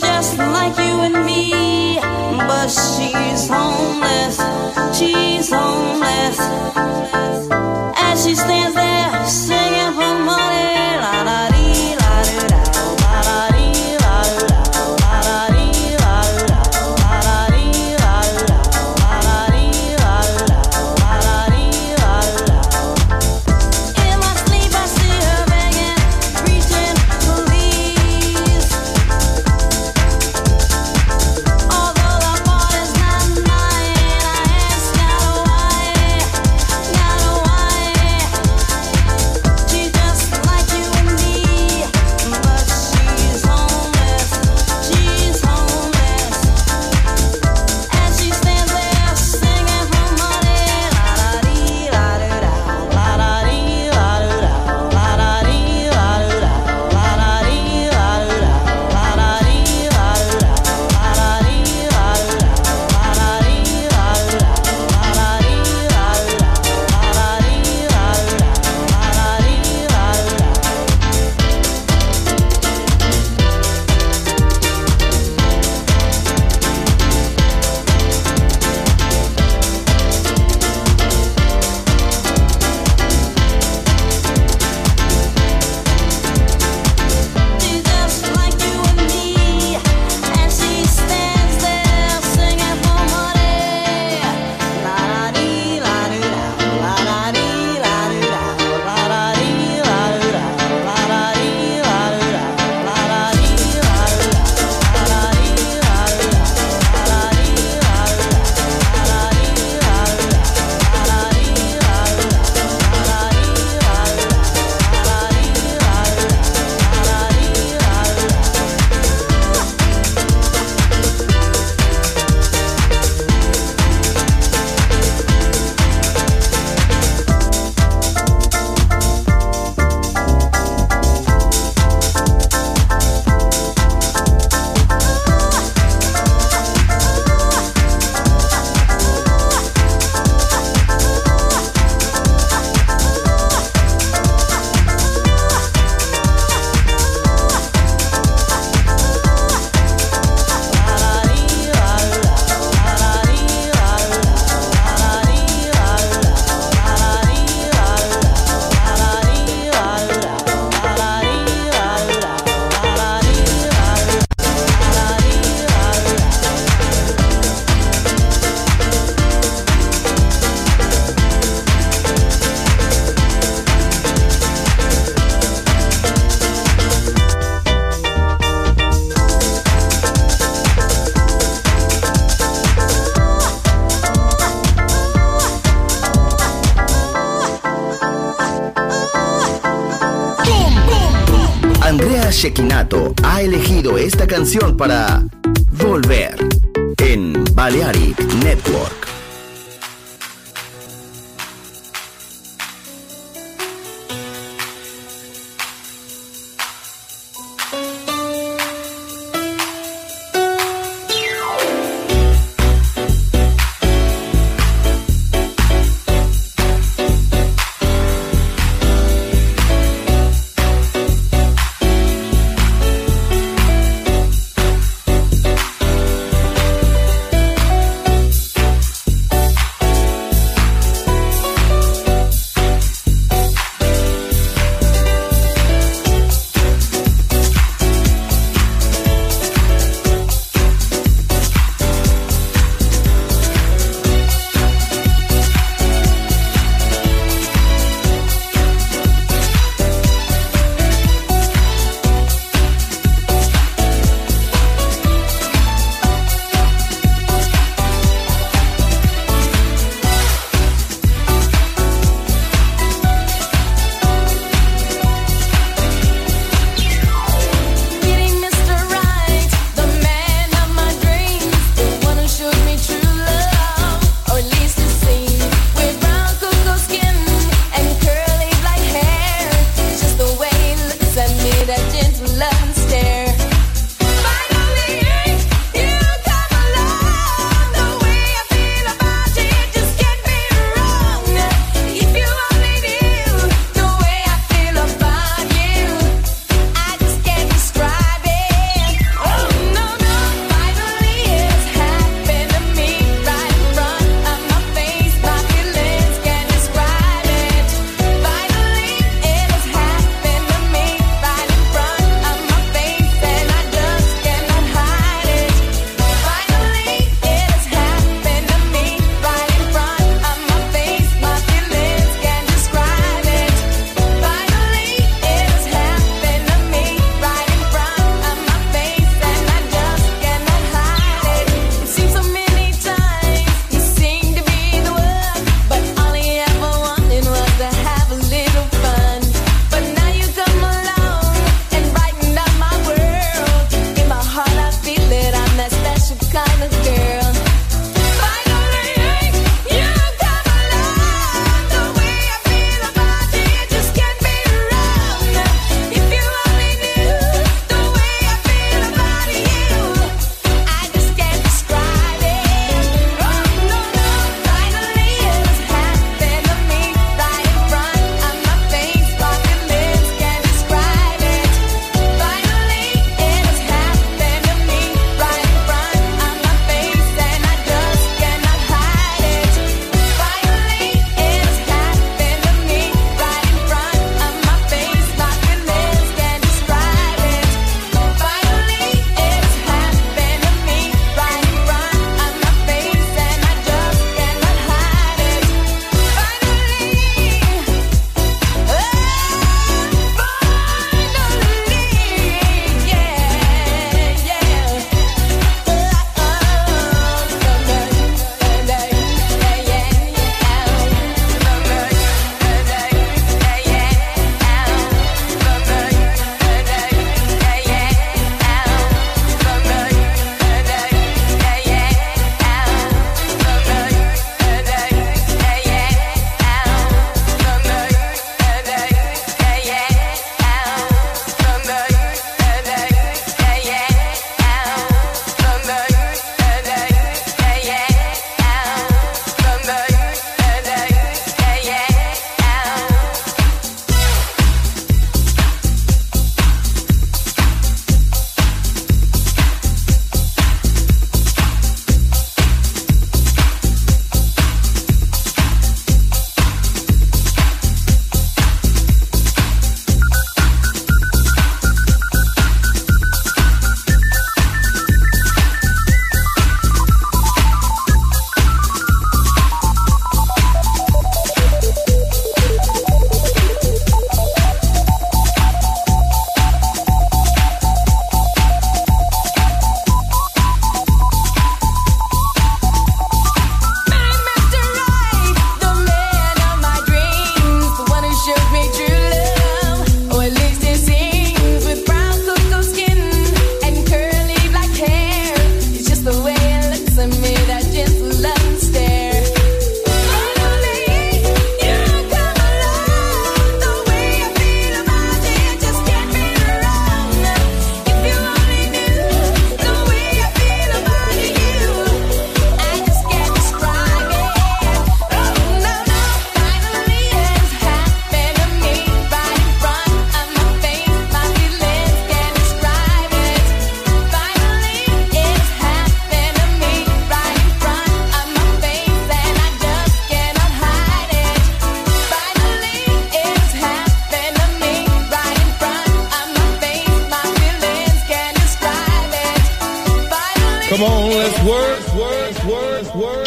Just like you and me, but she's homeless. She's homeless. As she stands there, para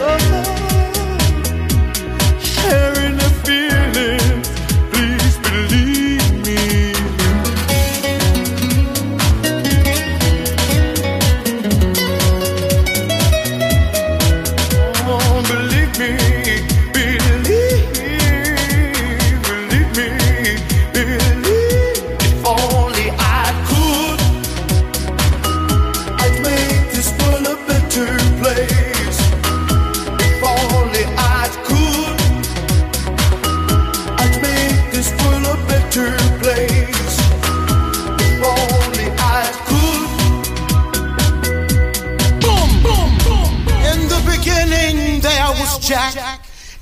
Oh,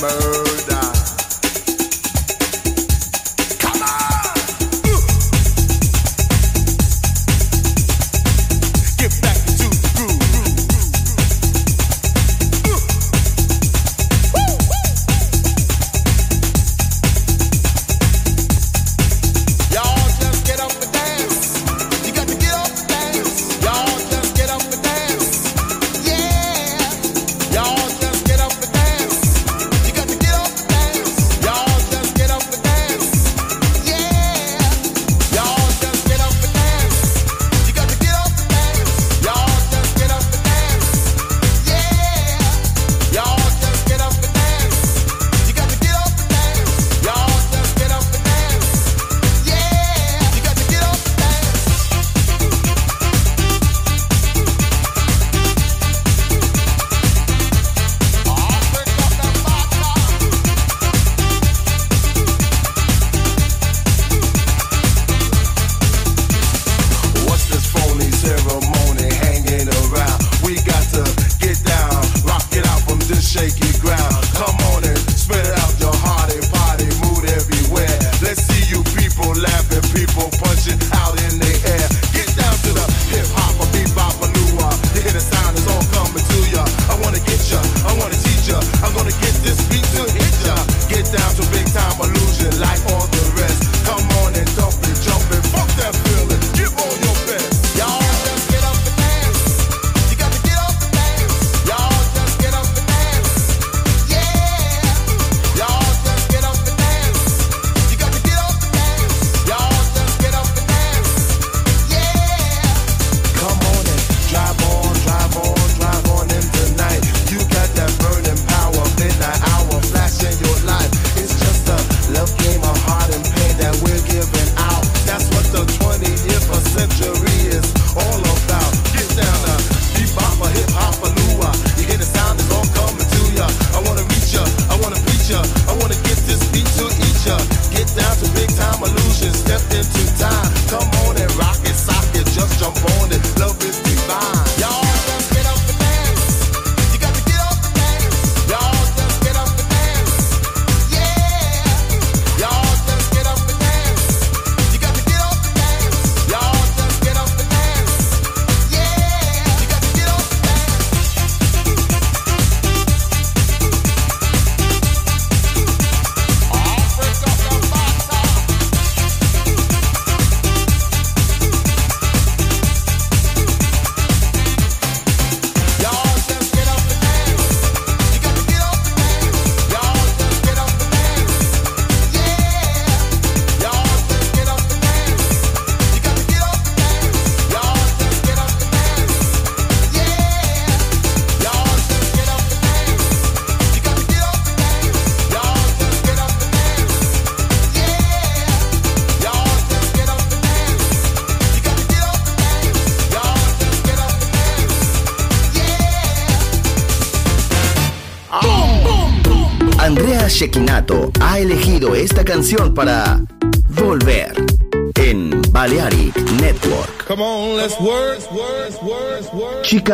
Bird.